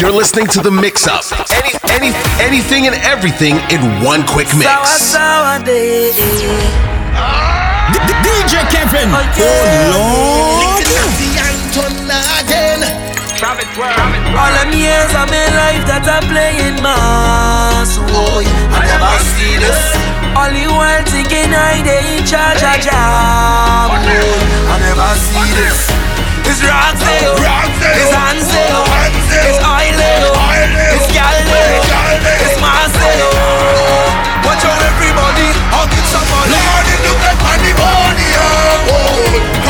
You're listening to the mix up. Any, any, anything and everything in one quick mix. DJ Kevin. Oh, oh Lord. All them years of my life that I play in mass. Oh. I never see this. All the world thinking I they in charge of job. I never see this. It's rock sale. It's hand sale. It's oil. Watch out everybody, I'll get somebody. Lord, it look like pandemonium. Oh.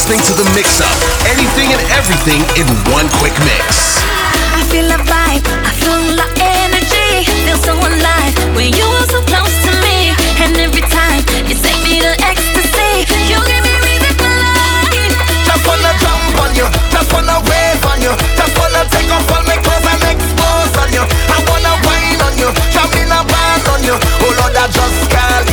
listening to The Mix Up. Anything and everything in one quick mix. I feel a vibe, I feel the energy. Feel so alive when you are so close to me. And every time you take me to ecstasy, you give me reason for life. Just wanna jump on you, just wanna wave on you, just wanna take off all my clothes and expose on you. I wanna wine on you, jump in a band on you. Oh Lord, I just can't.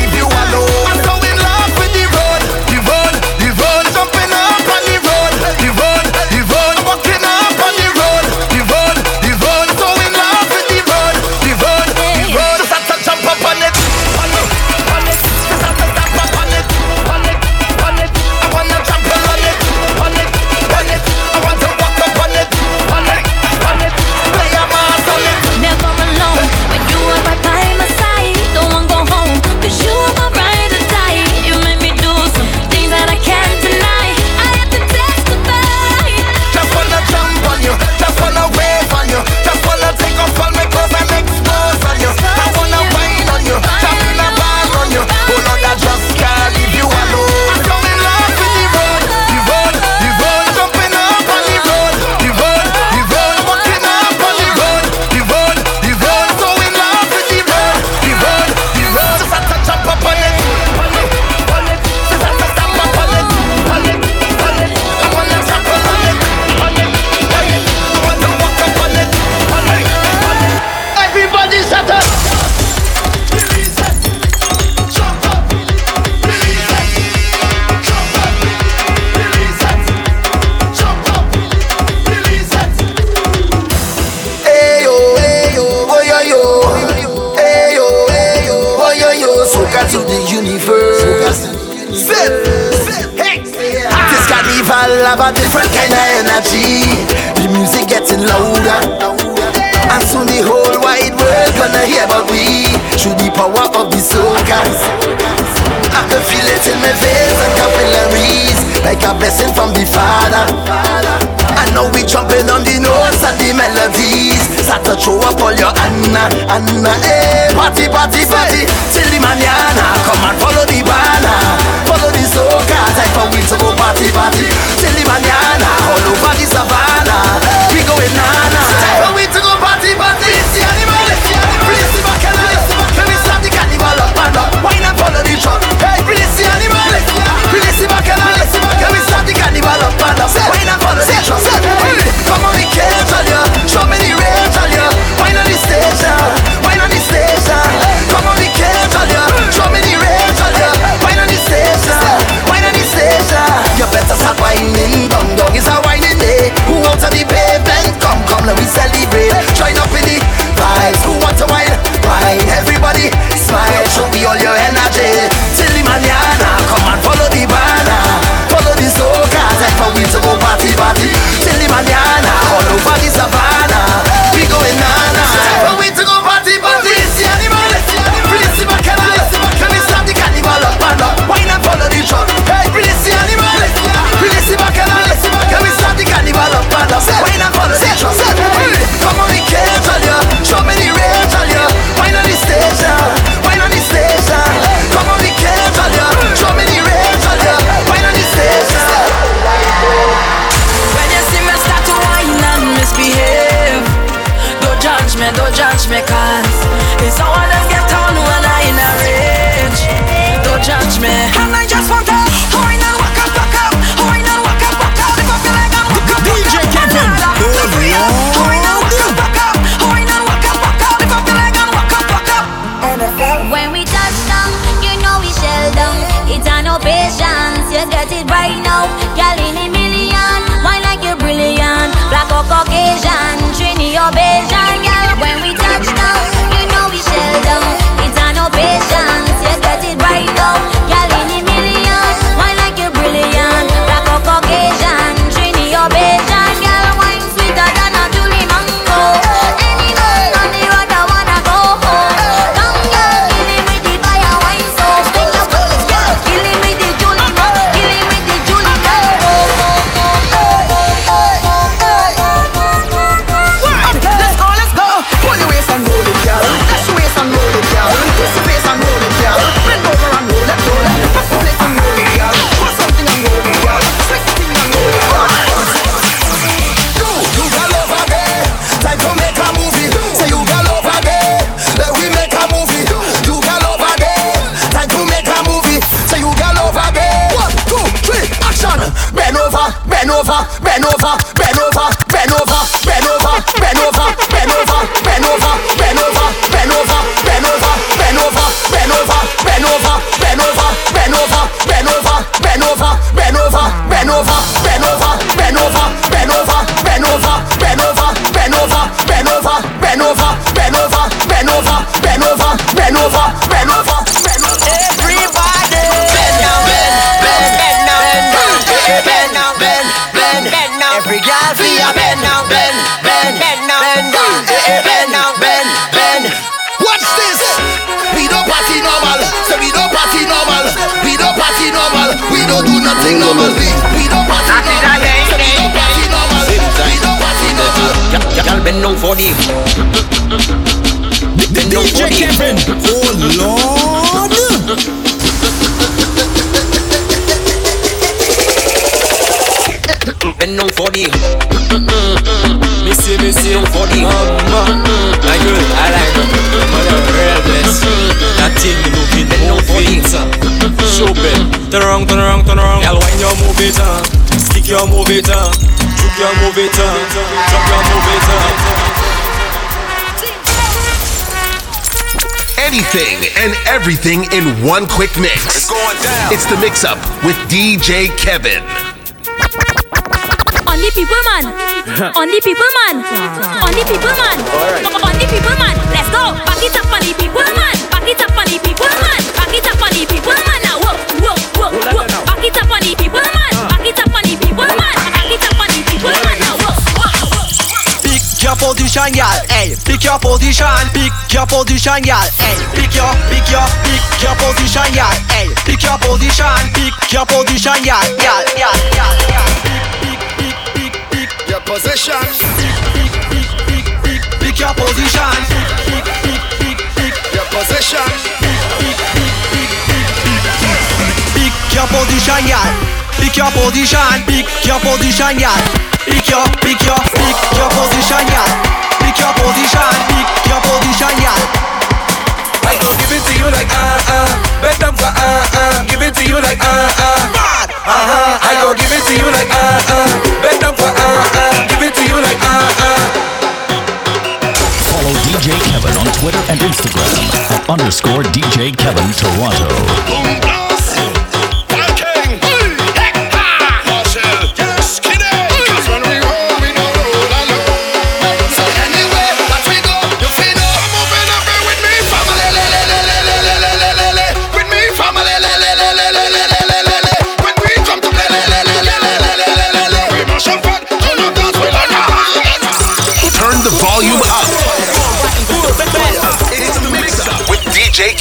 and eh, party, party, party till the manana. Come and follow anything and everything in one quick mix. It's going down. It's the mix up with DJ Kevin. Only people man. Only people man. Only people man. Only people man. Let's go. position, girl. Hey, pick your position. Pick your position, girl. Hey, pick your, pick your, pick your position, girl. Hey, pick your position. Pick your position, girl. Girl, girl, girl, girl. Pick, pick, pick, pick, pick your position. Pick, pick, pick, pick, pick, pick your position. Pick, pick, pick, pick, pick your position. Pick, pick, pick, pick, pick, pick your position, girl. Pick your position. Pick your position, girl. Pick your, pick your, pick your position, yeah. Pick your position, pick your position, yeah. I go give it to you like ah ah, uh. bend down for ah ah, give it to you like uh, uh. ah ah. ah huh. I go give it to you like ah ah, bend down for ah ah, give it to you like ah ah. Follow DJ Kevin on Twitter and Instagram at underscore DJ Kevin Toronto.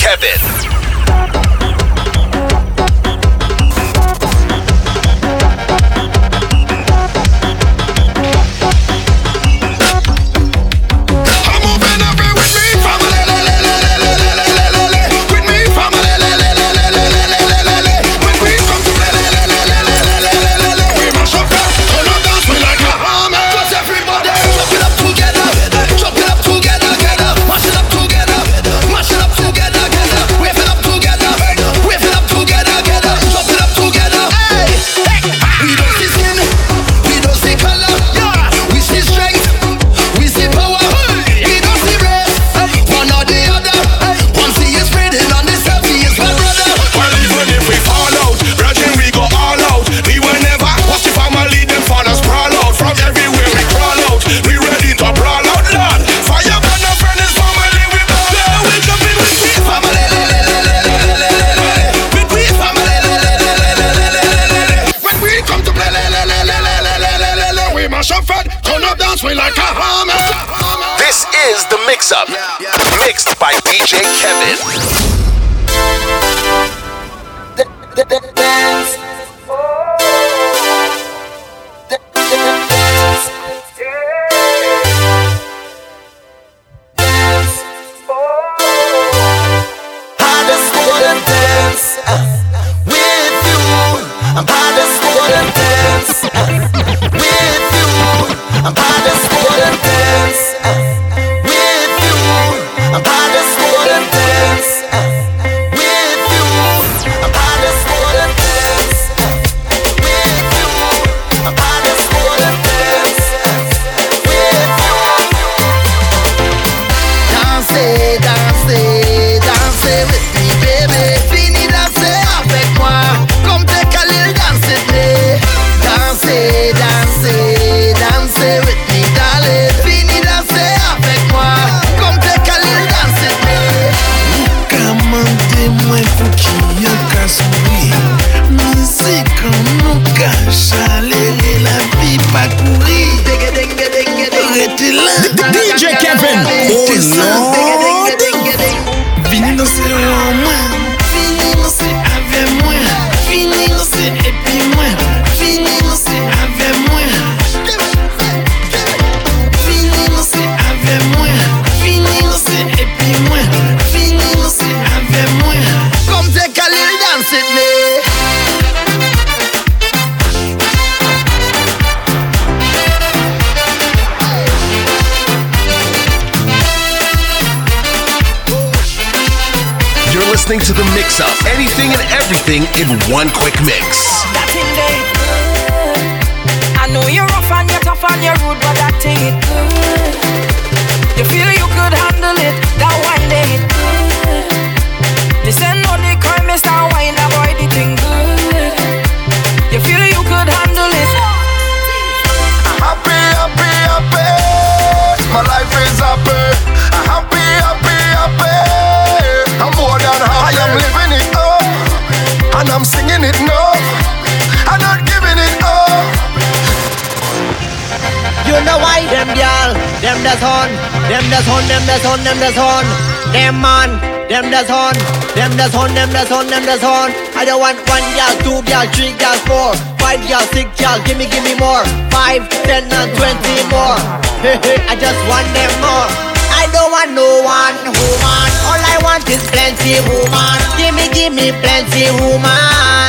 Kevin. This is the mix up, mixed by DJ Kevin. Singing it now. I'm not giving it up. You know why them girl, them that's on, them that's on, them that's on, them that's on, them man, them that's on, them that's on, them that's on, them that's on. I don't want one girl, two girl, three girl, four, five girl, six girl, give me, give me more, five, ten, and twenty more. Hey, I just want them more. I don't want no one woman. All I want is plenty woman. Give me, give me plenty woman.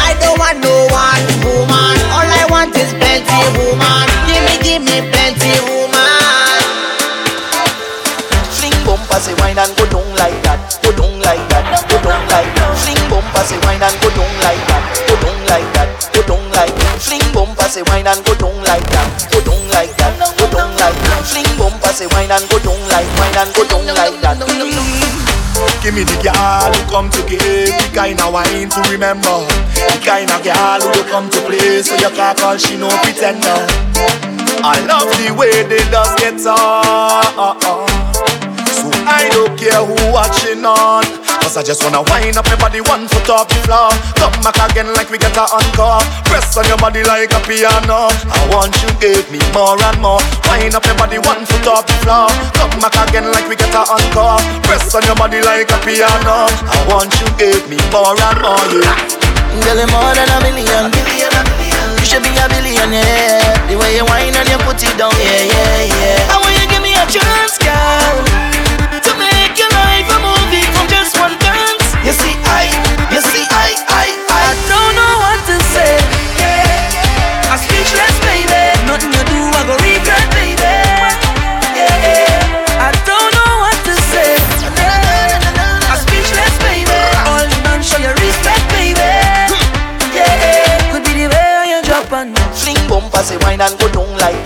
I don't want no one woman. All I want is plenty woman. Give me, give me plenty woman. Fling bumper, say wine and go down like that. Go down like that. Go down like that. Fling bumper, say wine and go down like that. Go down like that. Go down like that. Fling bumper, say wine and go down like that. Say wine and go down like wine and go down like that. Mm. Give me the girl who come to give The kind of wine to remember. The kind of girl who come to play So you can't call she no pretender. I love the way they just get on. So I don't care who watching on Cause I just wanna wind up your body one foot off the floor Come back again like we get a encore Press on your body like a piano I want you give me more and more Wind up your body one foot off the floor Come back again like we get a encore Press on your body like a piano I want you give me more and more yeah. Girl, you're more than a million. You should be a billionaire. The way you whine and you put it down, yeah, yeah, yeah. You see, I, you see, I, I, I, don't know what to say. Yeah, I'm speechless, baby. Nothing you do, I go regret, baby. Yeah, I don't know what to say. I'm speechless, baby. All the man show you respect, baby. Yeah, could be the way you drop on me. Fling bumper, say wine and go down like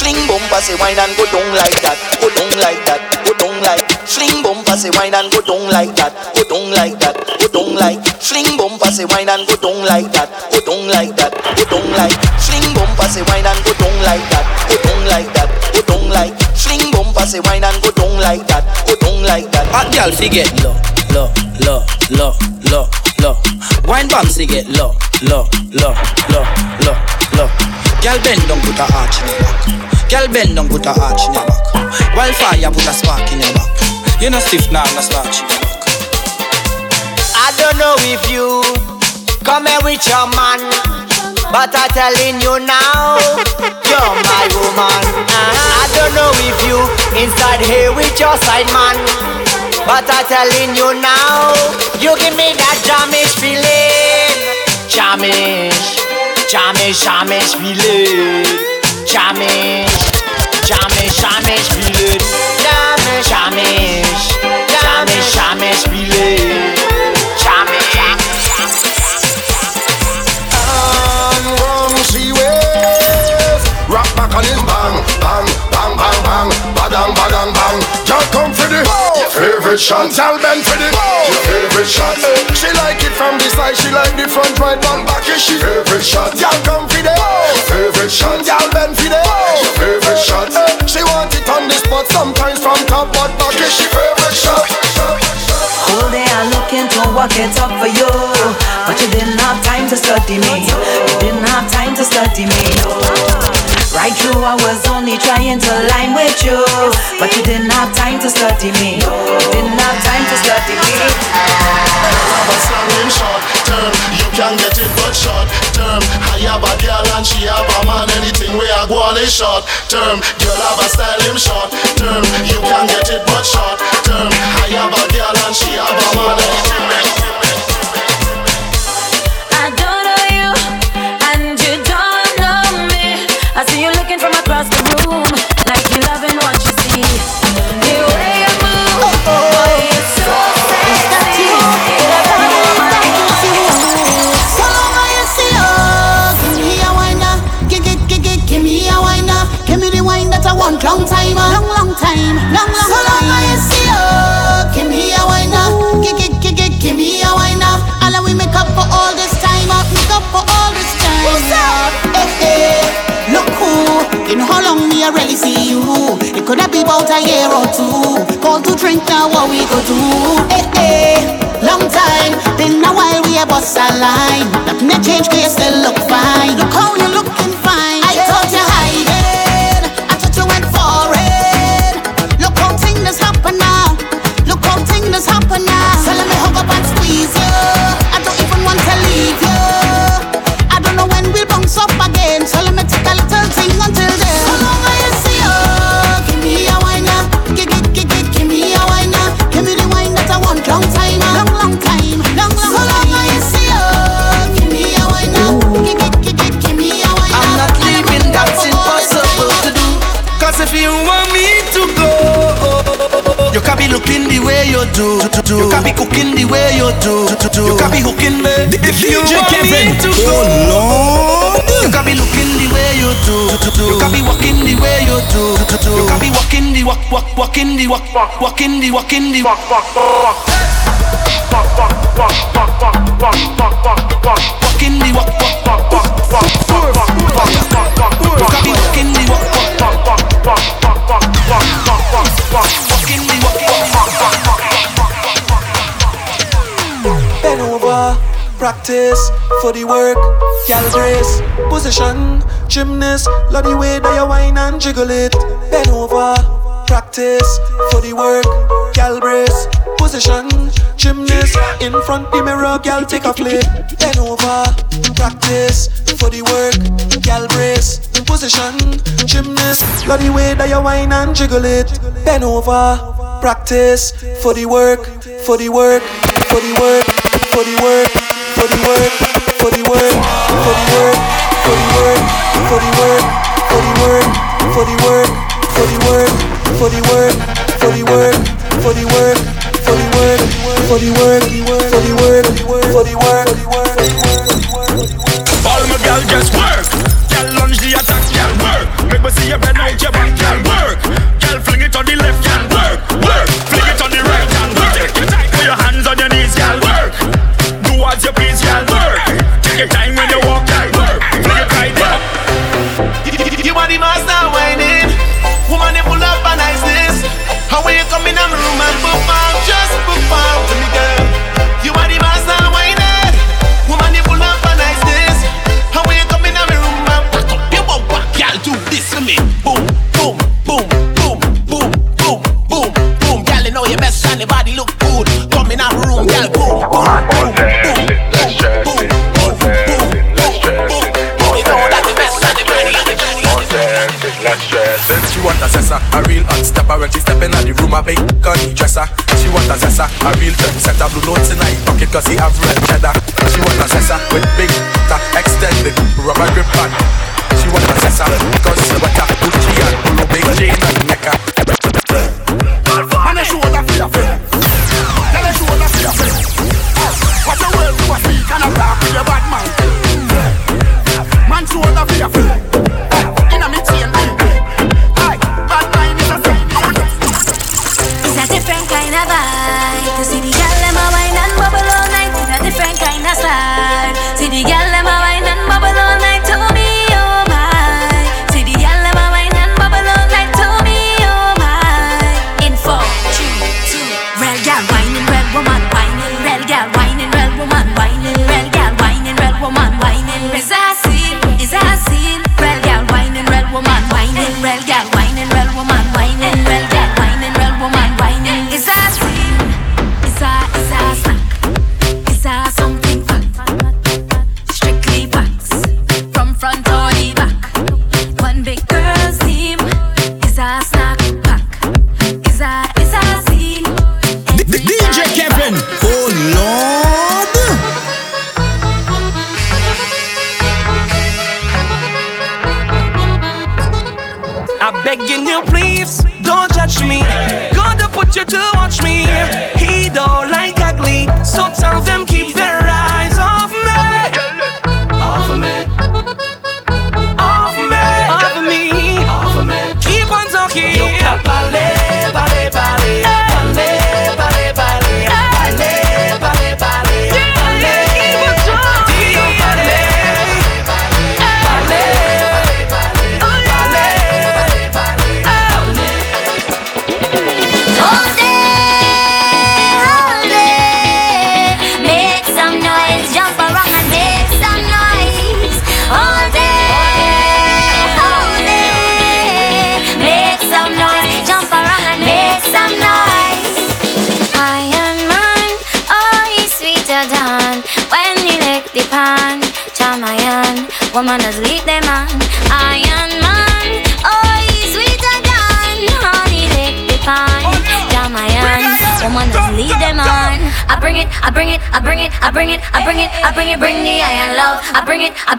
Fling bumper, say wine and go down like that, go down like that, go down like. Fling bumper, say wine and go down like that, go down like that, go down like. Fling bumper, say wine and go down like that, go down like that, go down like. Fling bumper, say wine and go down like that, go down like that, go down like. Fling bumper, say wine and go down like that, go down like that. Hot girl fi get low, low, low, low, low. Fancy get low, low, low, low, low, low. Girl bend down, put a arch in your back. Girl bend down, put a arch in your back. Wildfire, put a spark in your back. You know stiff now, no starch in your back. I don't know if you come here with your man, but I'm telling you now, you're my woman. I don't know if you inside here with your side man, but I'm telling you now, you give me that jamish feeling, jamish, Jamais, jamais je vis le Jamais, jamais, jamais je vis le Jamais, jamais, jamais, jamais je vis le come for Favorite shot. Girl bend for the Your favorite shot. She like it from the side She like the front right one back is she favorite shot. Girl come for the Favorite shot. Girl bend for the Your favorite shot. She want it on the spot Sometimes from top but back is she favorite shot. All day I looking to work it up for you. But you didn't have time to study me. You didn't have time to study me Right through I was only trying to line with you. But you didn't have time to study me. You didn't have time to study me. But slang him short term You can get it but short. Term I have a girl and she have a man Anything we are go on is short. Term Girl have a style him short. Term You can get it but short. Term I have a girl and she have a man Anything we what we go do? Eh, eh, long time, been a while we a bust a line. Nothing change, 'cause you still look fine. Look how you looking you do. You can be cooking the way you do. You can be hooking me. If you want Kevin. me to go, you can be looking the way you do. You can be walking the way you do. You can be walking the walk, walk, walking the walk, walk, walking the walking the walk, walk, walk. Walking the practice for the work, gal brace, position, gymnast, love the way that you whine and jiggle it. Bend over, practice for the work, gal brace, position, gymnast, in front the mirror, gal take a flip. Bend over, practice for the work, gal brace, position, gymnast, love the way that you whine and jiggle it. Bend over, practice for the work, for the work, for the work, for the work, for the work, for the work, for the work, for the work, for the work, for the work, for the work, for the work, for the work, for the work, for the work, for the work, for the work, for the work, for the work, All my gal just work. Gal lunge the attack, gal work. Make me see you bend out your back, gal work. Gal fling it on the want a zessa, a real set of blue notes in her pocket cause he have red cheddar. She want a zessa with big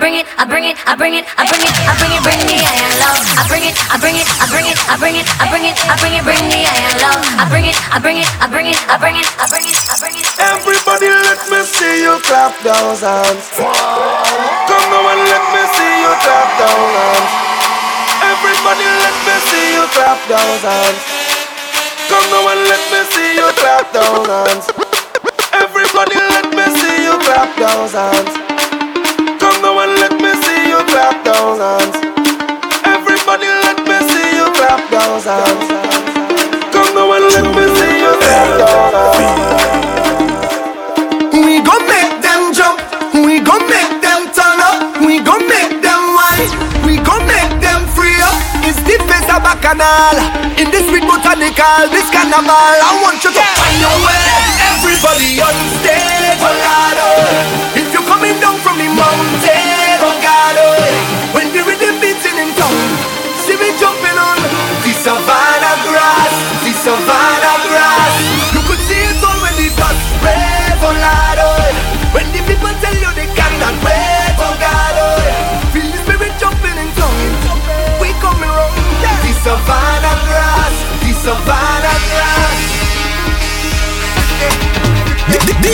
bring it, I bring it, I bring it, I bring it, I bring it, bring the iron low. I bring it, I bring it, I bring it, I bring it, I bring it, I bring it, bring the iron low. I bring it, I bring it, I bring it, I bring it, I bring it, I bring it. Everybody let me see you clap those hands. in this with botanical, this carnival. I want you to yeah. find your way. Everybody on stage, Colorado. If you're coming down.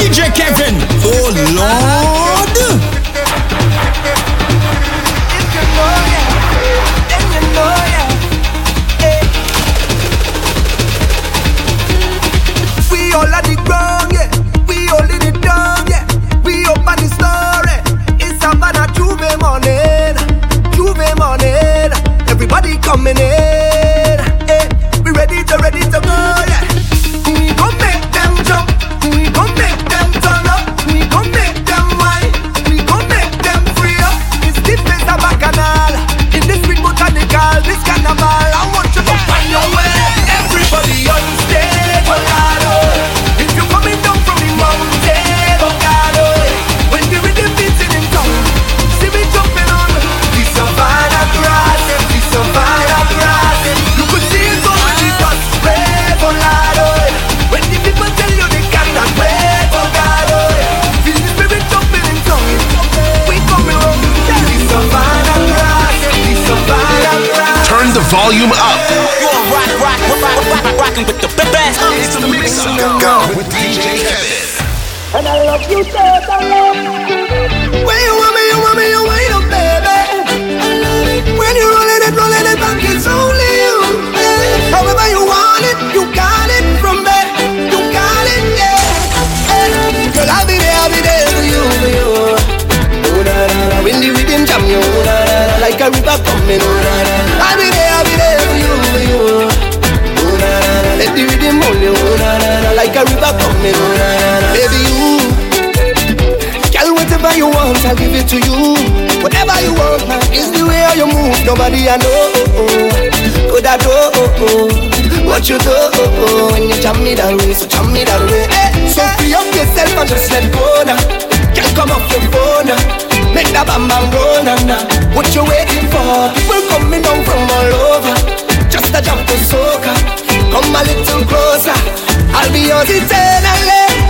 DJ Kevin. Oh Lord. We all the yeah. We all in yeah. We open the story. It's a J'ouvert morning, J'ouvert morning. Everybody coming in. I love you totally. When you want me, you want me, you wind up, baby. I love it. When you rolling it, rolling it back, it's only you. However you want it, you got it from me. You got it, yeah. Hey. Girl, I'll be there, I'll be there for you, for you. Oh, na, na, na. When the rhythm jam you, oh, na, na, na. like a river coming, oh, na, na. I'll be there, I'll be there for you, for you. Oh, na, na, na. Let the rhythm hold you, oh, na, na, na. like a river coming, oh, I'll give it to you. Whatever you want, man, is the way how you move. Nobody I know. Could I do what you do when you jam me that way? So jam me that way. Eh, so free up yourself and just let go now. Can't come off your phone now. Make that bam bam now. now. What you waiting for? People coming down from all over. Just a jump to soca. Come a little closer. I'll be yours eternally.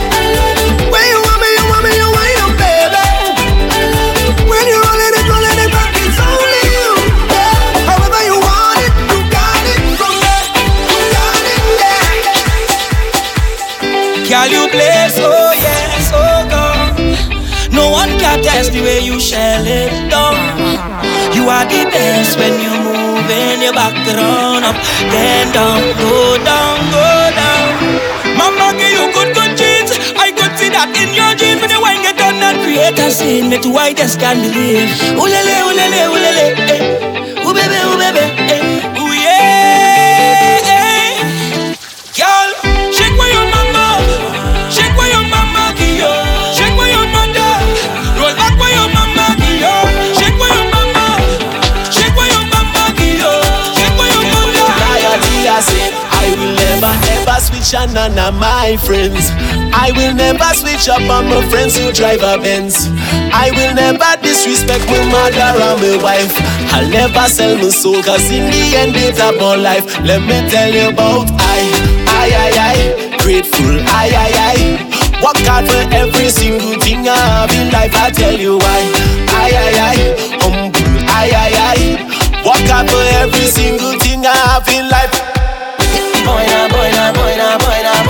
Girl, you play oh yes, oh God. No one can test the way you shell it down. You are the best when you move in your back down up, then down, go down, go down. Mama give you good, good jeans. I could see that in your jeans when the wine get done and create a scene. Me too, I just can't believe. Ulele, ulele, ulele, eh. On none my friends. I will never switch up on my friends who drive a Benz. I will never disrespect my mother or my wife. I'll never sell my soul, cause in the end it's about life. Let me tell you about I, I, I, I, grateful, I, I, I. Work hard for every single thing I have in life, I tell you why. I, I, I, humble, I, I, I. Work hard for every single thing I have in life. boina, boina, boina, boina, boina.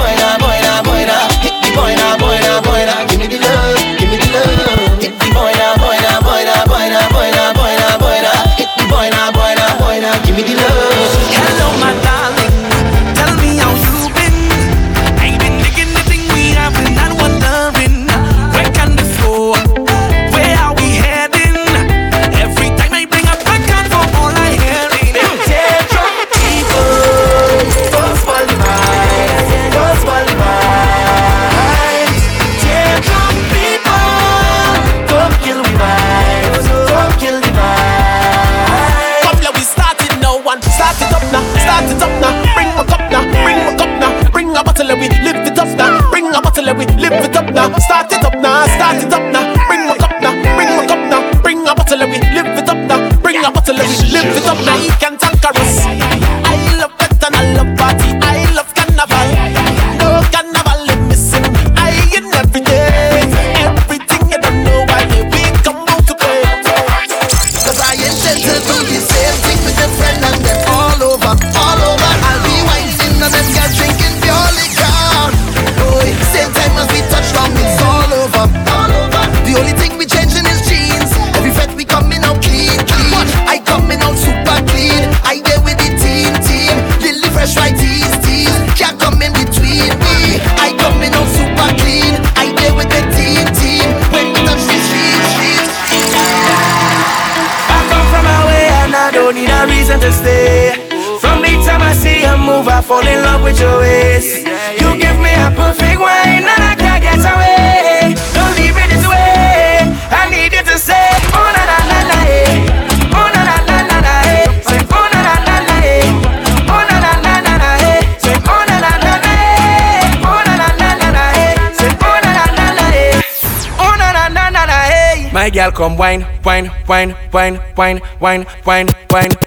Gal, come wine, wine, wine, wine, wine, wine, wine, wine.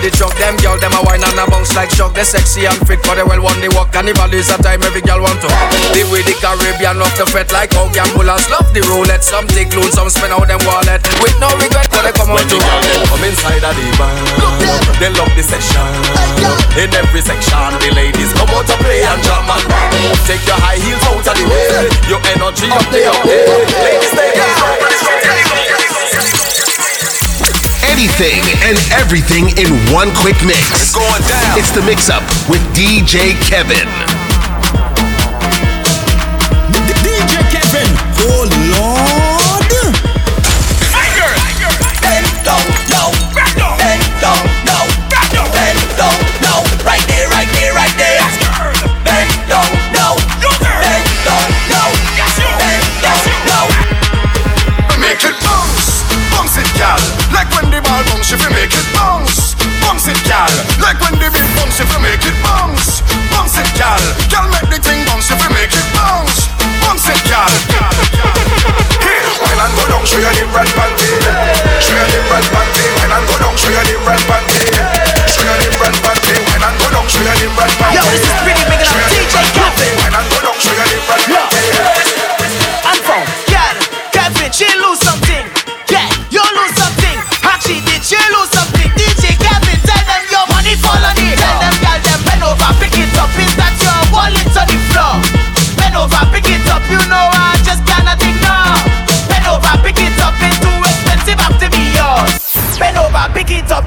The truck, them girl them a wine and a bounce like shock. They sexy and fit, cause they well want the walk. Carnival is a time every girl want to. Live with the Caribbean, love to fret like how gamblers love the roulette. Some take loans, some spend out them wallet. With no regret, cause they come out When to. the girl come inside of the bar, they love the session. In every section, the ladies come out to play and jam and take your high heels out of the way. Your energy up there, hey. ladies taking over the streets. Anything and everything in one quick mix. It's going down. It's the mix up with DJ Kevin. DJ Kevin. Oh gal. Like when the beat bounce, if you make it bounce, bounce it, gal. Gal make the thing bounce, if you make it bounce, bounce it, gal. Hey, when I go down, show your dim red panty, show your dim red panty. When I go down, show your dim red panty, show your dim red panty. When I go down, show your dim red panty. Yo, this is pretty big enough. DJ dim red panty. Kevin. When I go down, show your dim red panty.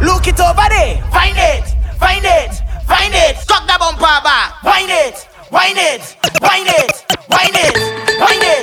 Look it over there. Find it, find it, find it. Cock the bumper back. Wind it, wind it, wind it, wind it, wind it, wind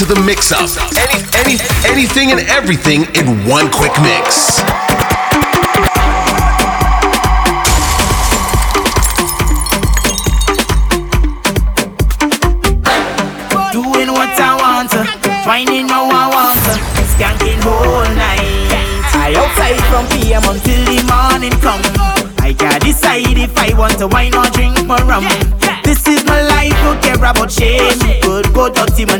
to the mix up. Any, any, anything and everything in one quick mix. Doing what I want, uh, finding how I want, uh, skanking whole night. I outside from PM until the morning come. I can't decide if I want to wine or drink more rum. This is my life, don't care about shame. Good, go dirty my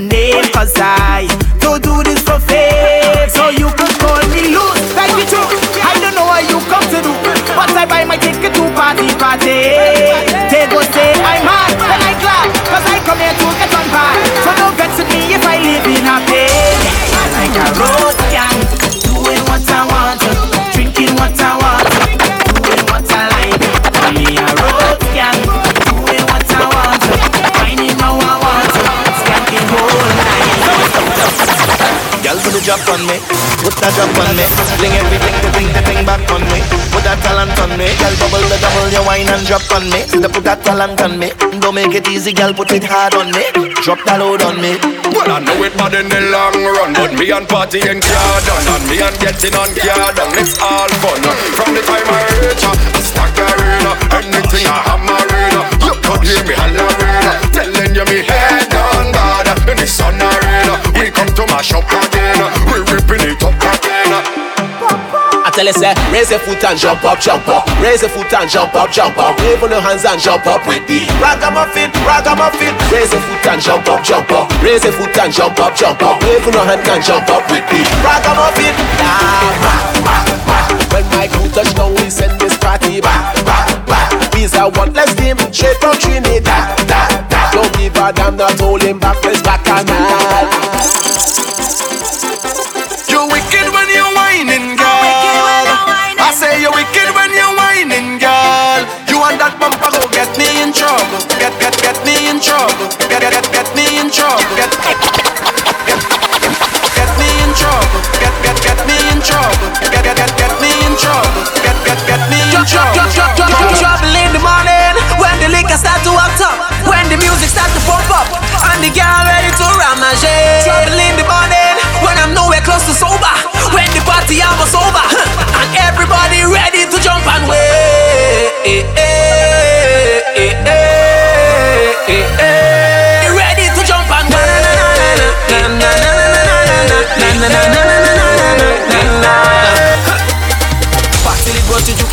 drop on me. Fling everything, the thing, the thing back on me. Put that talent on me, girl. Bubble the double, your wine and drop on me. The put that talent on me. Don't make it easy, girl. Put it hard on me. Drop that load on me. Well, I know it bad in the long run, but me and party and car done, and me and getting on car done. It's all fun. From the time I reach, I stack arena, anything I hammer You could hear me hollering, telling you me head on God. In the sun arena, we come to mash up again. Tell you, say, raise your foot and jump up, jump up. Raise your foot and jump up, jump up. Wave on your hands and jump up with the ragamuffin, ragamuffin. Raise your foot and jump up, jump up. Raise your foot and jump up, jump up. Wave on your hands and jump up with the ragamuffin. Back, back, back. When my crew touch down, we send this party back, back, back. We's a one less team, straight from Trinidad, da, da. Don't give a damn, not holding back, let's back and You in trouble. Get get get me in trouble. Get get get me in trouble. Get get get me in trouble. Get get get get me in trouble. Get get get me in trouble. Trouble in the morning when the liquor start to act up, when the music start to pump up, and the girl ready to ramage. Trouble in the morning when I'm nowhere close to sober, when the party almost over,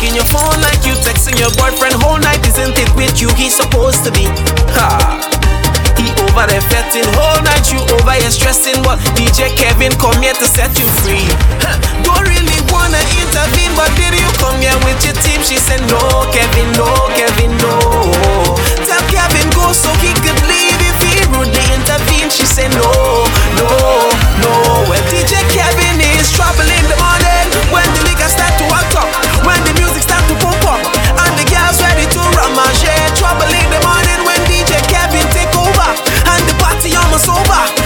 juking your phone like you texting your boyfriend whole night. Isn't it with you he's supposed to be? Ha. He over there feting whole night, you over here stressing. But DJ Kevin come here to set you free. Huh. Don't really wanna intervene, but did you come here with your team? She said no, Kevin, no, Kevin, no. Tell Kevin go so he could leave if he rudely intervene. She said no, no, no. Well, DJ Kevin is trouble in the morning when the liquor start to act up, when the music to pump up, and the girls ready to ramage. Trouble in the morning when DJ Kevin take over, and the party almost over,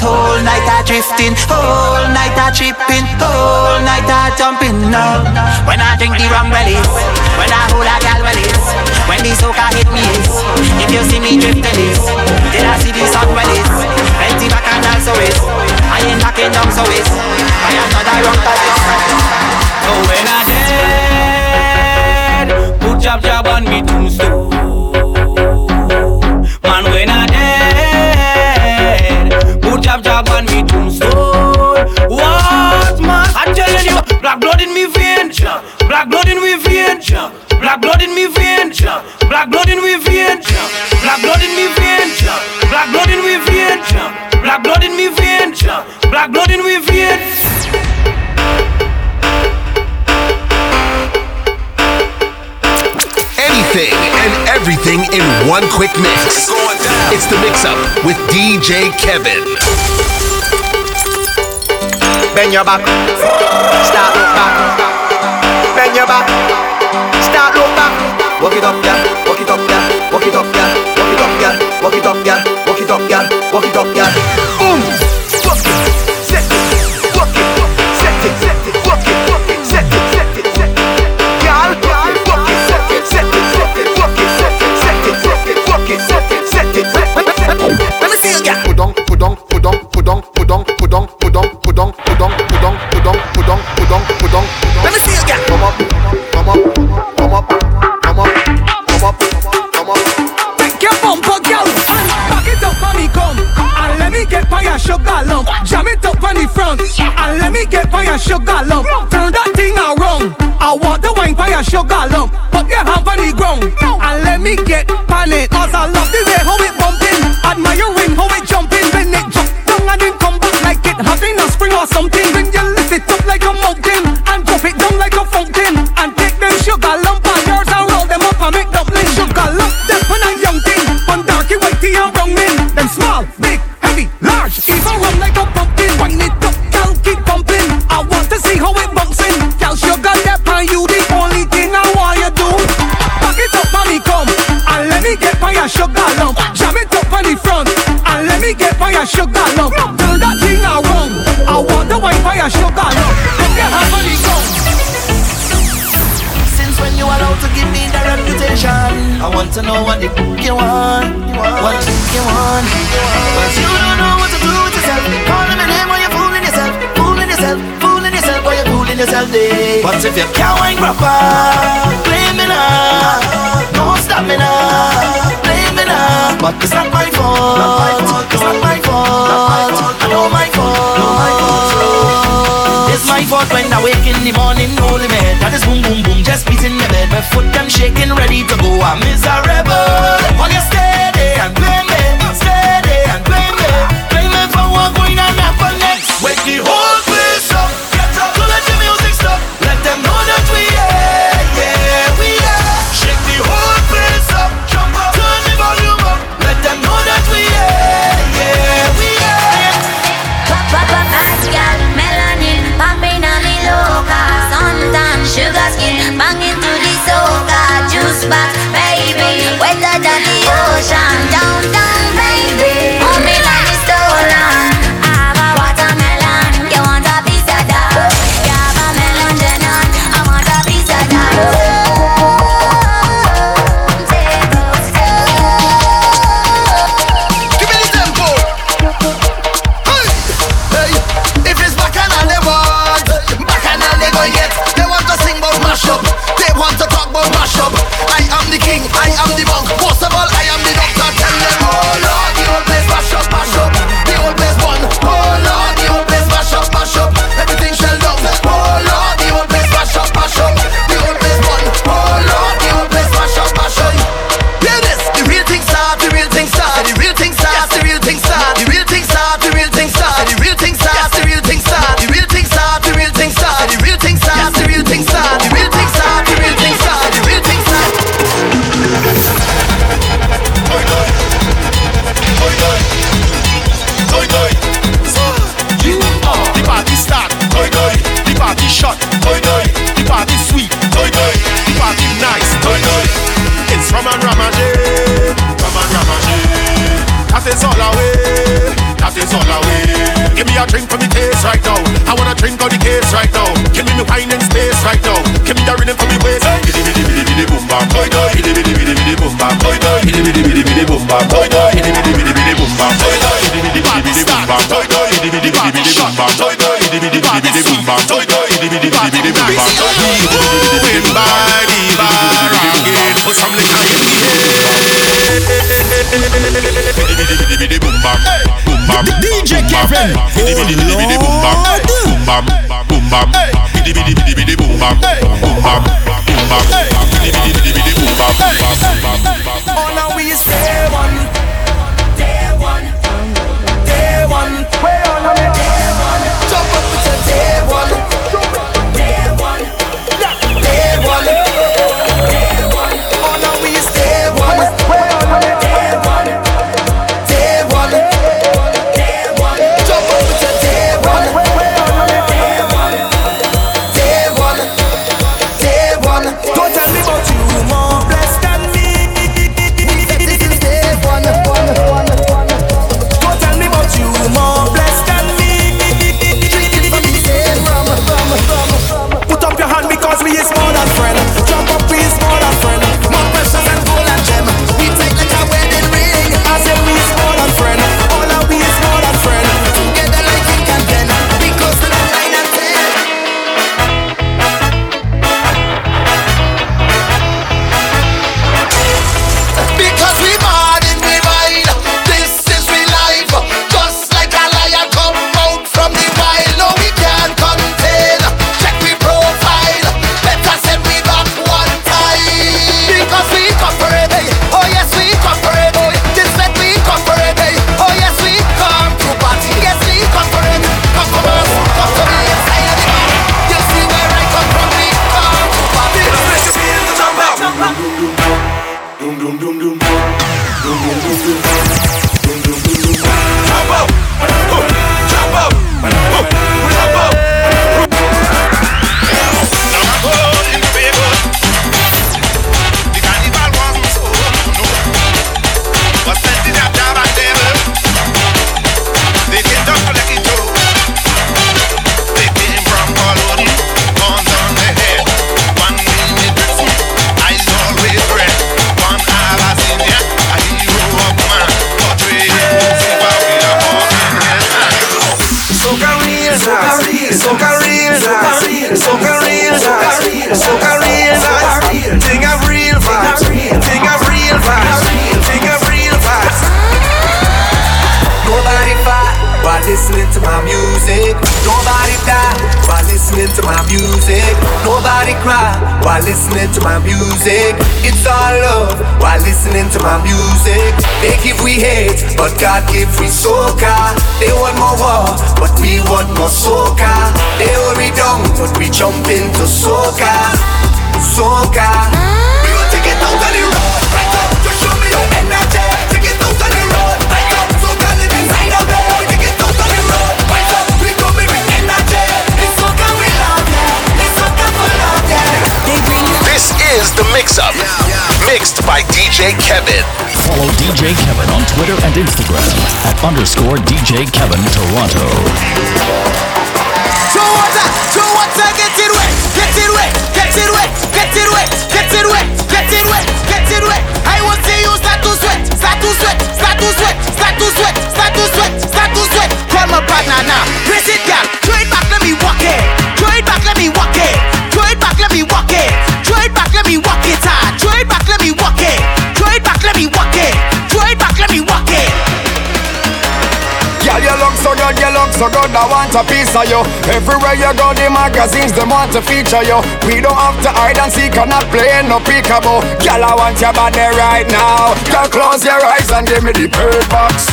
whole night I drifting, whole night I tripping, whole night I jumping now. When I drink the rum wellies, when I hold a gal wellies, when the soca hit me is, if you see me drifting is, did I see the sun wellies? Plenty back and also is, I ain't knocking down so is, I am not a wrong So when I dead, put jab jab on me tombstone. Jab jab tombstone. What man? I'm telling you, black blood in me vein, black blood in me vein, black blood in me vein, black blood in me vein, in one quick mix. It's the mix up with DJ Kevin. Bend your back, start look back. Bend your back, start look back. Walk it up, girl. Walk it up, girl. Walk it up, girl. Walk it up, girl. Walk it up, girl. Walk it up, girl. Walk it up, girl. Sugar lump. Turn that thing around. I want the wine by your sugar lump. Put your hand on the ground and let me get pan it. Cause I love the way how it bumping, admiring how it jumping. When it jump down and then come back like it having a spring or something. When you lift it up like a mountain and drop it down like a fountain and take them sugar lump and yours and roll them up and make dumpling sugar lump. Them when a young thing, one darky whitey and brown men. Them small, your sugar lump. Jam it up on the front and let me get by your sugar lump. Tell that thing I want. I want the wine by your sugar lump. Put your hand on the ground. Since when you allowed to give me the reputation? I want to know what the f- you want. What the f- you want? But you don't know what to do with yourself. Calling my name while you're fooling yourself. Fooling yourself. Fooling yourself while you're fooling yourself. Day. But if you can't wine proper, blame me now. Stop me now. Blame me now. But it's not my fault. It's not my fault. I know my fault. It's my fault when I wake in the morning, holy man. That is boom, boom, boom, just beating the bed. My foot them shaking, ready to go. I'm miserable. While you stay there and blame me, stay there and blame me, blame me for what going on happen next. Wake the whole Kevin. Bidi bidi bidi bidi boom bam. Boom bam. Boom bam. Bidi bidi bidi bidi boom bam. Boom bam. Boom bam. Bidi bidi bidi bidi boom bam. Boom bam. Boom bam. Want a piece of you. Everywhere you go, the magazines, they want to feature you. We don't have to hide and seek, I'm not playing no peekaboo. Girl, I want your body right now. Girl, close your eyes and give me the bird box.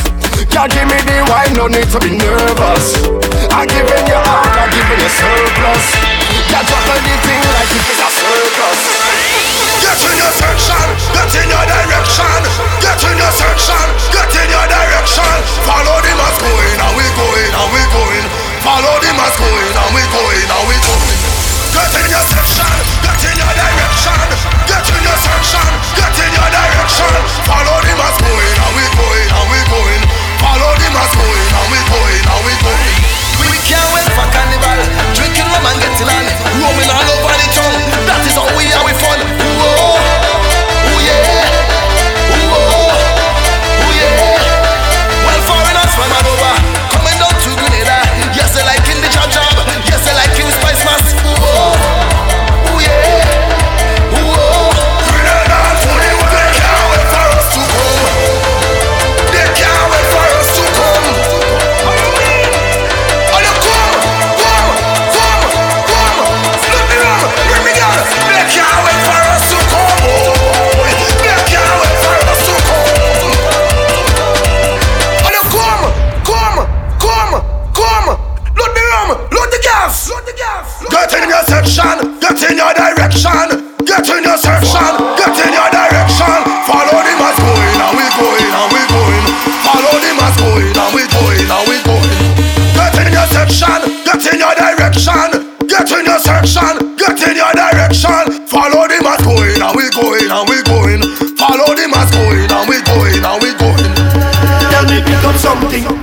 Girl, give me the wine, no need to be nervous. I'm giving you out, I'm giving you surplus. Girl, juggle the thing like it is a circus. Get in your section, get in your direction, get in your section, get in your direction. Follow the mass going, and we going, and we going. Follow the mass going, and we going, and we going. Get in your section, get in your direction, get in your section, get in your direction. Follow the mass going, and we going, and we going. Follow the mass going, and we going, and we going. We can't wait for carnival Drinking rum and getting on Roaming all over the town That is how we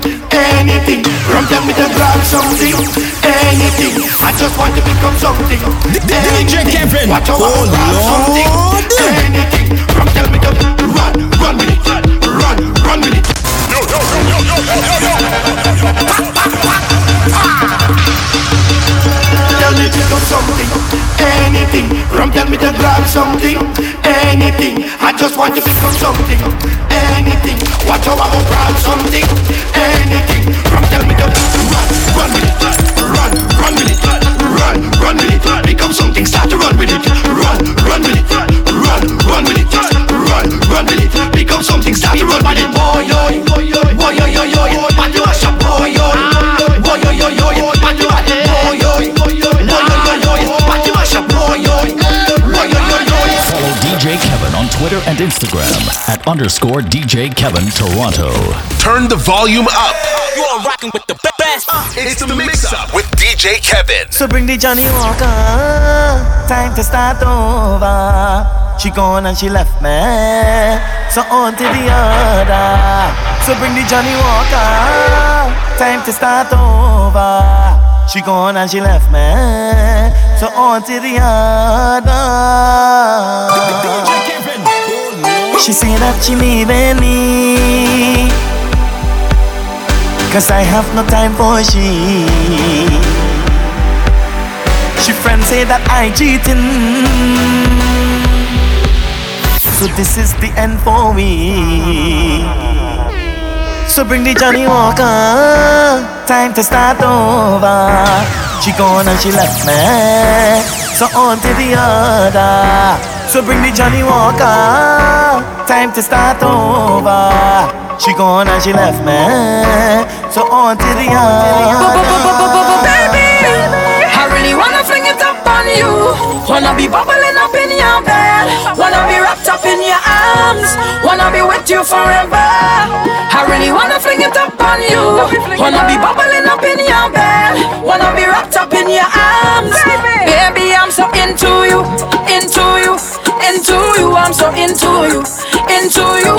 anything. From tell me to grab something, anything. I just want to become something. DJ Kevin. Watch out, Oh, grab something, Lord. anything. From tell me to run, run with it, run, run with it. Tell me pick up something, anything. From tell me to grab something, anything. I just want to pick up something, anything. Watch how I go grab something, anything. From tell me to run, run with it, run, run with it, run, run with it. Pick up something, start to run with it, run, run with it, run, run with it, run, run with it. Pick up something, start to run with it. Boy, yo, boy, yo, yo, yo, yo, man, Twitter and Instagram at underscore DJ Kevin Toronto. Turn the volume up. You are rocking with the best. Uh, it's the mix up with DJ Kevin. So bring the Johnny Walker. Time to start over. She gone and she left me. So on to the other. So bring the Johnny Walker. Time to start over. She gone and she left me. So on to the other. She say that she leaving me. Cause I have no time for she. She friends say that I cheating. So this is the end for me. So bring the Johnny Walker. Time to start over. She gone and she left me. So on to the other. So bring the Johnny Walker. Time to start over. She gone and she left me. So on to the other. Baby, I really wanna fling it up on you. Wanna be bubbling your. Wanna be wrapped up in your arms. Wanna be with you forever. I really wanna fling it up on you. Wanna be bubbling up in your bed. Wanna be wrapped up in your arms. Baby, I'm so into you, into you, into you. I'm so into you, into you,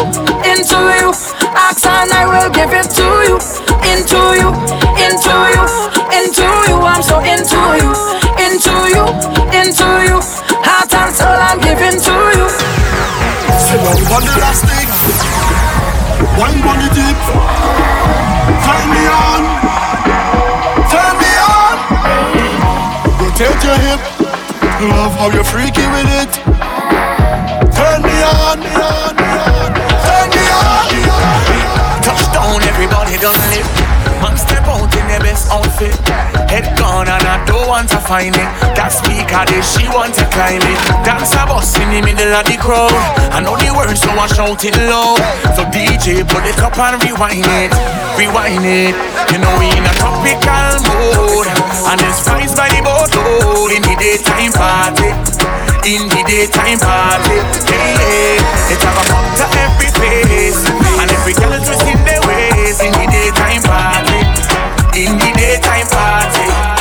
into you. Ask and I will give it to you, on the last thing. Wine on the deep. Turn me on. Turn me on. Rotate your hip. Love how you're freaky with it. Turn me on. Turn me on. Touchdown, everybody done lit. Man step out in their best outfit. Want to find it. That speaker there, she want to climb it. Dance a bus in the middle of the crowd. I know the words, so I shout it loud. So DJ, put it up and rewind it, rewind it. You know we in a tropical mood, and there's vibes by the boatload in the daytime party. In the daytime party, hey, hey. It's have a fun to every face, and every girl twisting their ways in the daytime party. In the daytime party,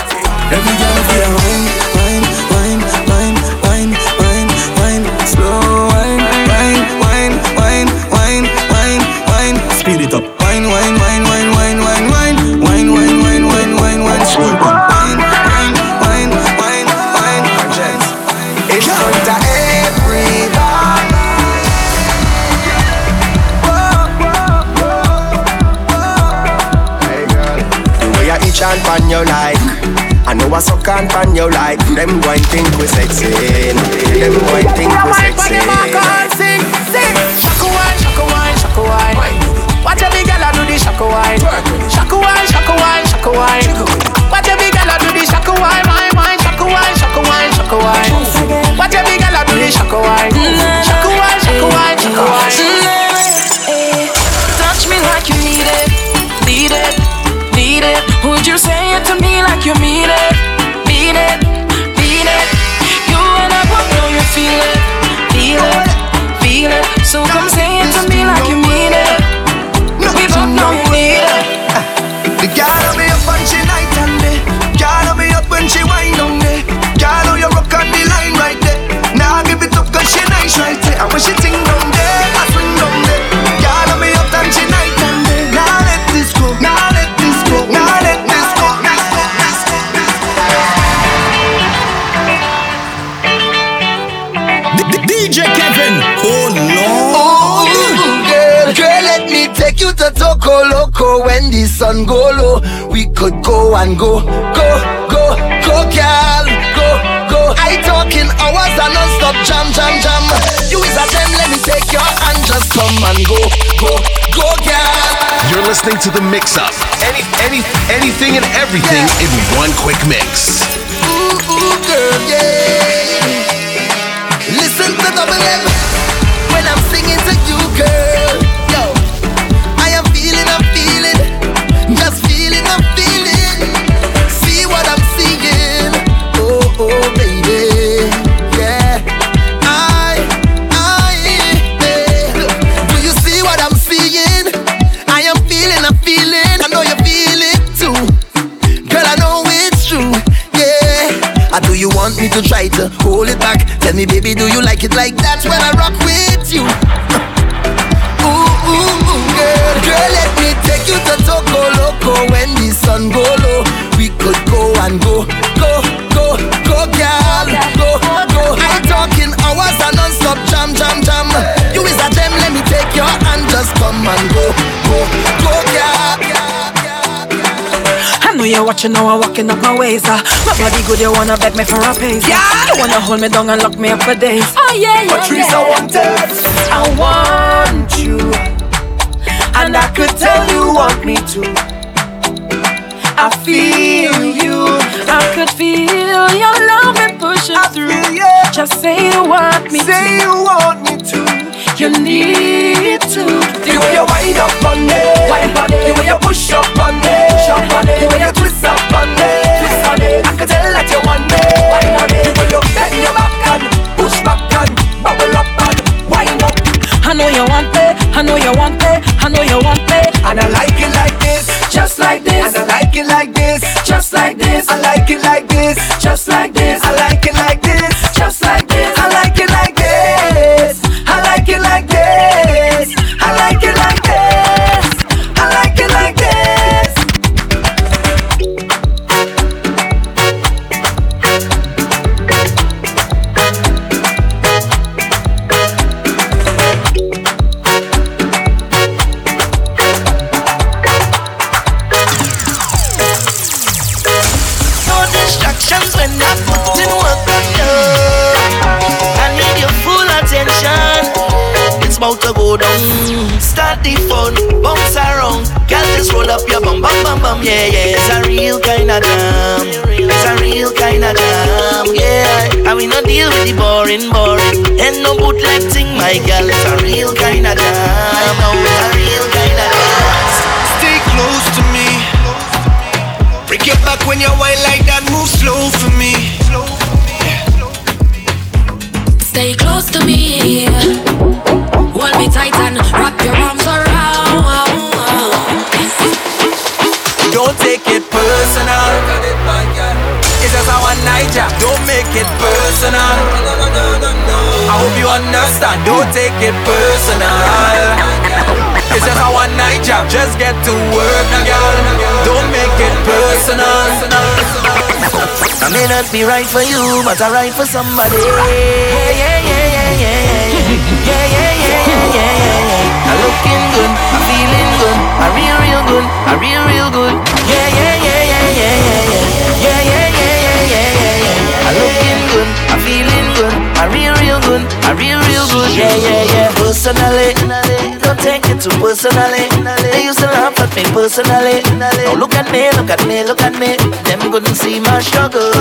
Every girl feel wine, wine, wine, wine, wine, wine, wine, slow wine, wine, wine, wine, wine, wine, wine, speed it up, wine, wine, wine, wine, wine, wine, wine, wine, wine, wine, wine, wine, wine, slow down, wine, wine, wine, wine, wine, wine. It's under everybody. The way I and like I know I suck and pan you like Them going think we sexy Them going think we sexy Sing, sing. Shaka wine, shaka wine, shaka wine. Watch a big girl do the shaka wine. Shaka wine, shaka wine, shaka wine. Watch a big girl do the shaka wine, wine, wine. Shaka wine, shaka wine, shaka wine. Watch a big girl do the shaka wine. Shaka wine, shaka wine, shaka wine. Touch me like you need it, need it, need it. Would you say it to me like you mean it, mean it, mean it? You and I both know you feel it, feel it, feel it. So come say it to me like you mean it. Sun go low. We could go and go, go, go, go, girl, go, go. I talking hours and non-stop jam, jam, jam. You is a them, let me take your hand, just come and go, go, go, girl. You're listening to the mix up. Any, any, anything and everything in one quick mix. Ooh, ooh, girl, yeah. Listen to double M when I'm singing to you, girl. Me, to try to hold it back. Tell me, baby, do you like it like that when I rock with you? Ooh, ooh, ooh, girl, girl, let me take you to Toco Loco when the sun go low. We could go and go, go, go, go, girl, go, go. I'm talking hours and non-stop jam, jam, jam. You is a them, let me take your hand, just come and go, I know you're watching how I'm walking up my ways. Uh. My body good, you wanna beg me for a pace. Yeah. You wanna hold me down and lock me up for days. Oh yeah, yeah. Patrice, yeah. I want it. I want you, and I could tell you want me to. I feel you, I could feel your love and pushing through. Just say you want me Say to. you want me to. You need to. The way you wind up on me, Wind it. the way you push up on me, Jump on it. the way you twist up on me, Twist on it. I can be right for you, but I right for somebody. Yeah, yeah, yeah, yeah, yeah, yeah, yeah, yeah, yeah, yeah, yeah. I'm looking good, I'm feeling good, I real, real good, I real, real good. Yeah, yeah, yeah, yeah, yeah, yeah, yeah, yeah, yeah, yeah, yeah, yeah. I'm looking good, I'm feeling good, I real, real good, I real, real good. Yeah, yeah, yeah. Personally, take it too personally. They used to laugh at me personally. Now look at me, look at me, look at me. Them couldn't see my struggle.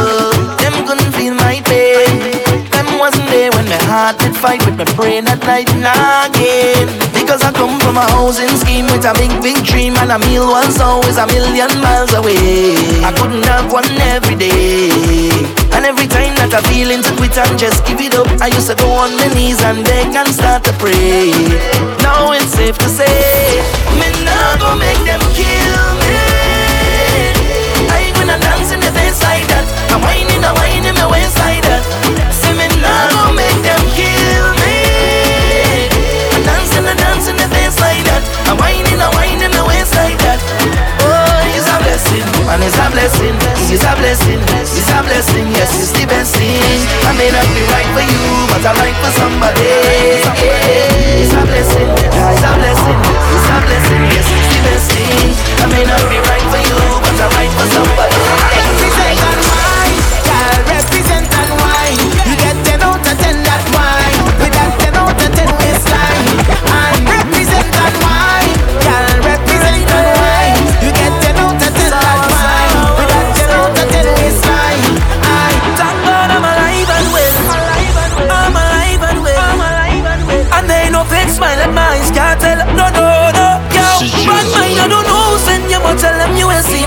Them couldn't feel my pain. Them wasn't there when my heart did fight with my brain at night nagging. Because I come from a housing scheme with a big, big dream and a meal once always a million miles away. I couldn't have one every day. And every time that I feeling to quit and just give it up, I used to go on my knees and beg and start to pray. Now it's safe to say, me not gonna make them kill me. I ain't gonna dance in the face like that. I'm whining, I'm whining my waist like that. Say me not gonna make them kill me. I dance in the dance in the face like that. I'm whining, I'm whining my waist like that blessing. Man is a blessing. He's a blessing. He's a blessing. Yes, he's the best thing. I may not be right for you, but I'm right for somebody. He's a blessing. He's a blessing. He's a blessing. Yes, he's the best thing. I may not be right for you, but I'm right for somebody.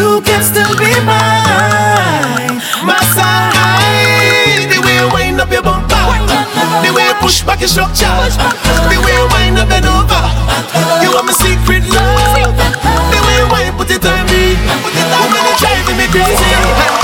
you can still be mine. My side, the way you wind up your bumper, the way you push back your structure, the way you wind up and over. You are my secret love, the way you wind put it on me, woman, you're driving me crazy.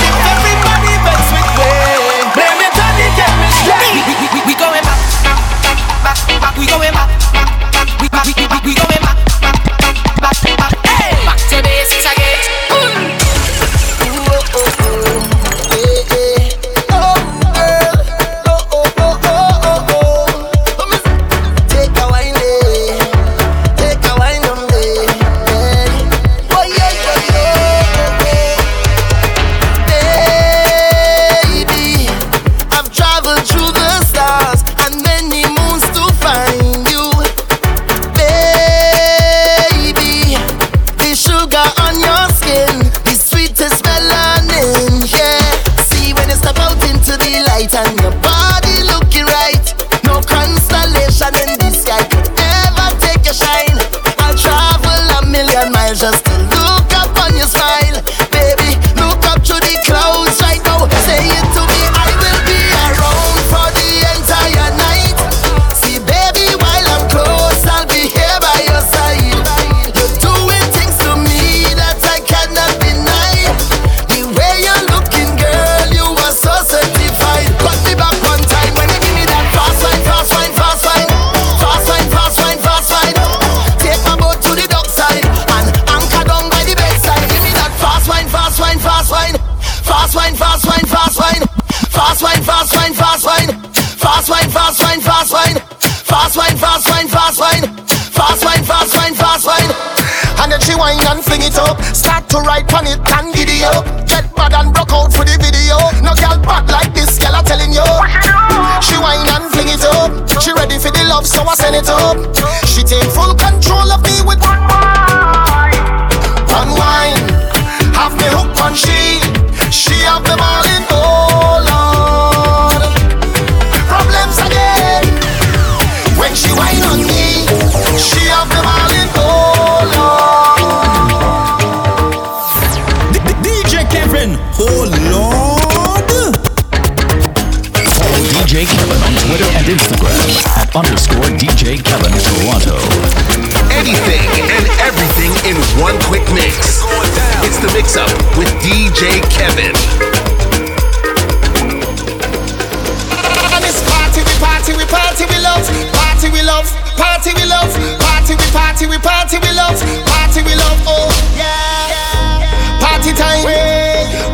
party, we party, we love, party, we love, oh yeah. Party time,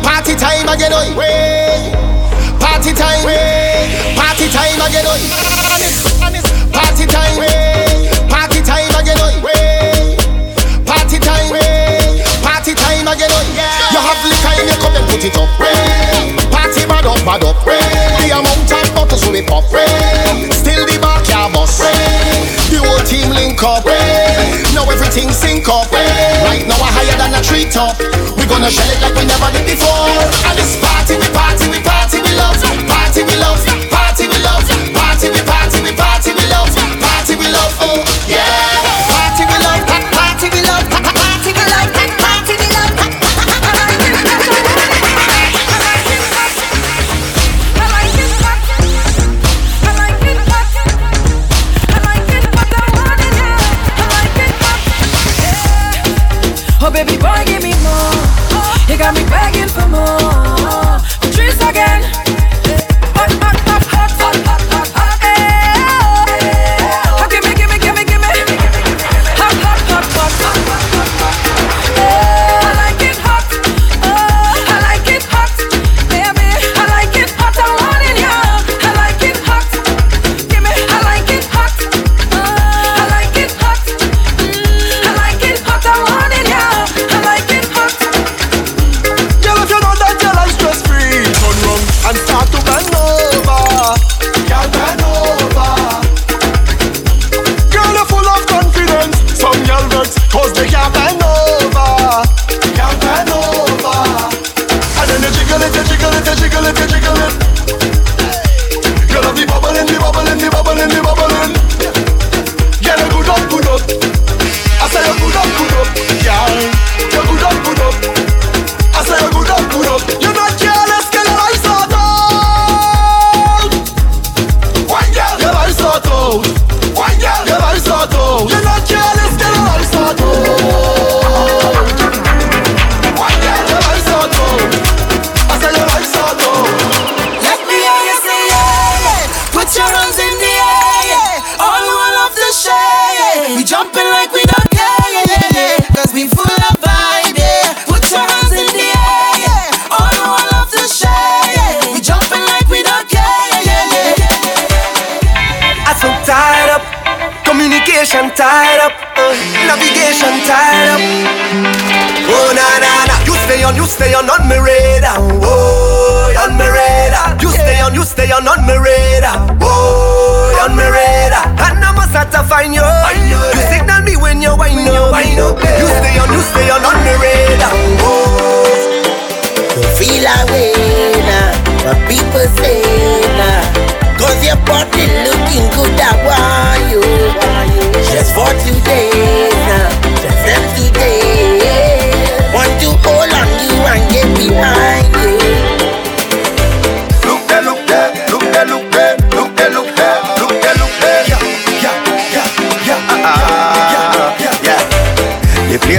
party time again, oh Party time, party time again, oh Party time, party time again, oh Party time, party time again, oh You have liquor in your cup and put it up, party bad up, bad up, the amount of bottles we pop, still the bar can bust. The whole team link up thing sync up. Right now, we're higher than a tree top. We're gonna shell it like we never did before. And this party, we party, we party, we love. Party, we love. Party, we love. Party, we party, we party, we love. Party, we love. Oh, yeah. On, you stay on on me radar. Whoa, on me radar. And I must have to find you. You signal me when you wind up. You stay on, you stay on on me radar. Whoa. You feel away now, what people say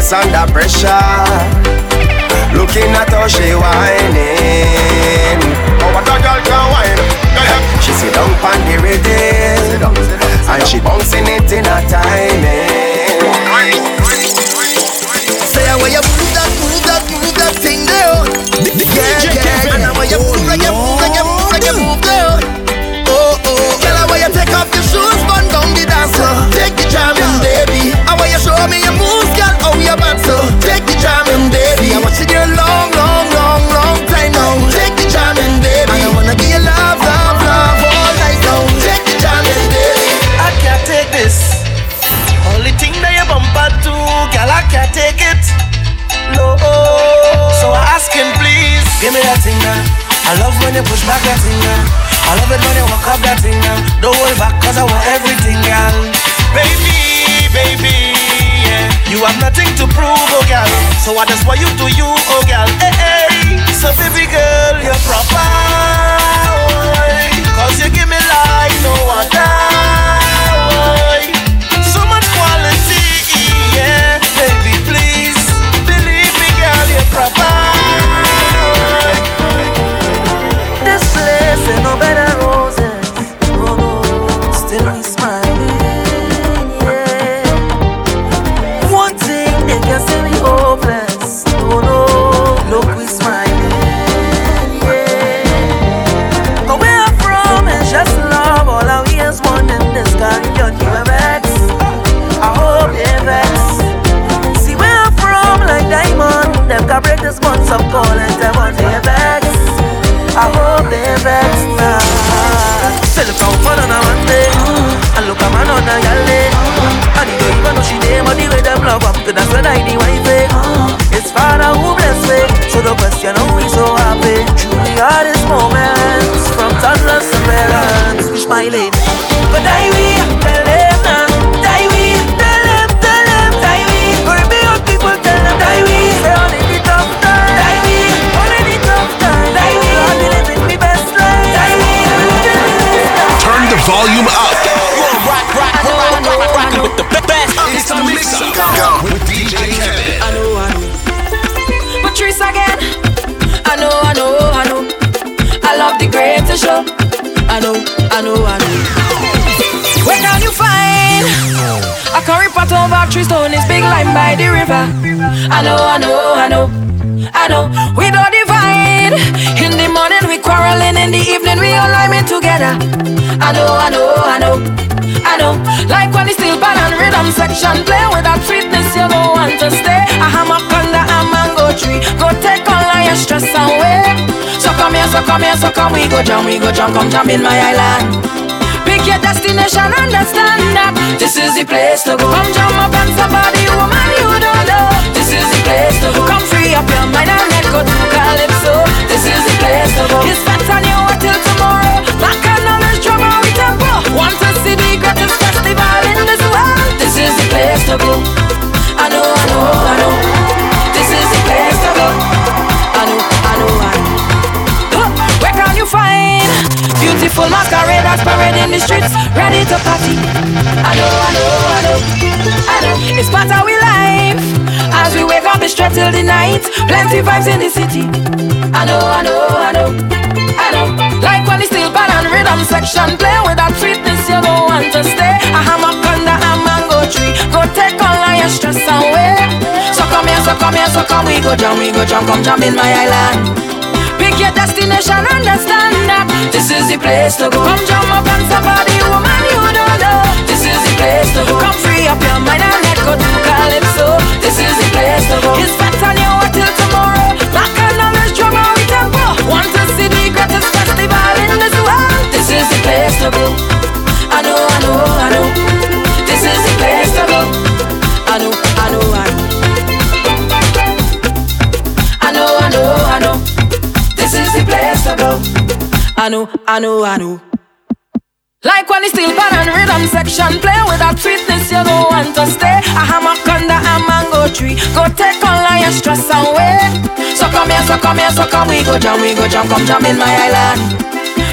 The under pressure. Looking at how she whining. Oh, what a girl can whine. She sit down on the rhythm and she bouncing it in a timing. When you push back that thing now. I love it when you walk up that thing now. Don't hold back, cause I want everything, girl. Baby, baby, yeah. You have nothing to prove, oh girl. So I just want you to you, oh girl. Hey, hey. So baby girl, you're proper. oh, Cause you give me life, no other. I know, I know, I know, I know. Like when the steel pan and rhythm section play with that sweetness, you don't want to stay. A hammock under a mango tree, go take all your stress away. So come here, so come here, so come we go jam, we go jam, come jam in my island. Pick your destination, understand that this is the place to go. Come jam up on somebody, woman you don't know. This is the place to go. Come free up your mind and let go to calypso. This is the place to go. It's better you wait till tomorrow. Back greatest festival in this world? This is the place to go. I know, I know, I know. This is the place to go. I know, I know, I know. Huh, Where can you find beautiful masqueraders parading the streets, ready to party? I know, I know, I know, I know. It's part of we life as we wake up and straight till the night. Plenty vibes in the city. I know, I know, I know, I know. Like when steel pan and rhythm section play with that sweetness, you don't want to stay. A hammock under a mango tree, go take all your stress away. So come here, so come here, so come we go jam, we go jam, come jam in my island. Pick your destination, understand that this is the place to go. Come jump up on somebody, woman, you don't know. This is the place to go. Come free up your mind and let go to calypso. This is the place to go. It's better you wait till tomorrow is the place to go. I know, I know, I know. This is the place to go. I know, I know, I know. I know, I know, I know. This is the place to go. I know, I know, I know. Like when the steel pan and rhythm section play with that sweetness, you don't want to stay. A hammock under a mango tree, go take on lion stress away. So come here, so come here, so come we go jam, we go jam, come jam in my island.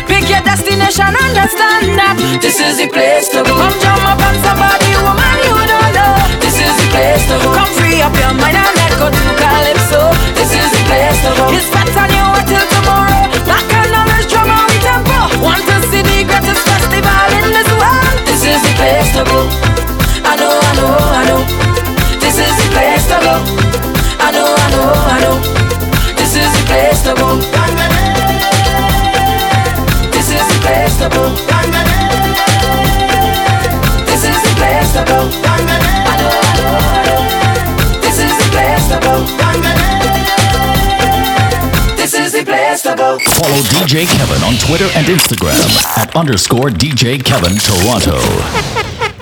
Pick your destination, understand that this is the place to go. Come jam up on somebody, woman you don't know. This is the place to go. Come free up your mind and let go to calypso. This is the place to go. It's better you wait till tomorrow. Bacchanal, drama, tempo. Want to see the greatest festival in this world? This is the place to go. I know, I know, I know. This is the place to go. I know, I know, I know. This is the place to go. This is the place to go. Follow DJ Kevin on Twitter and Instagram at underscore DJ Kevin Toronto.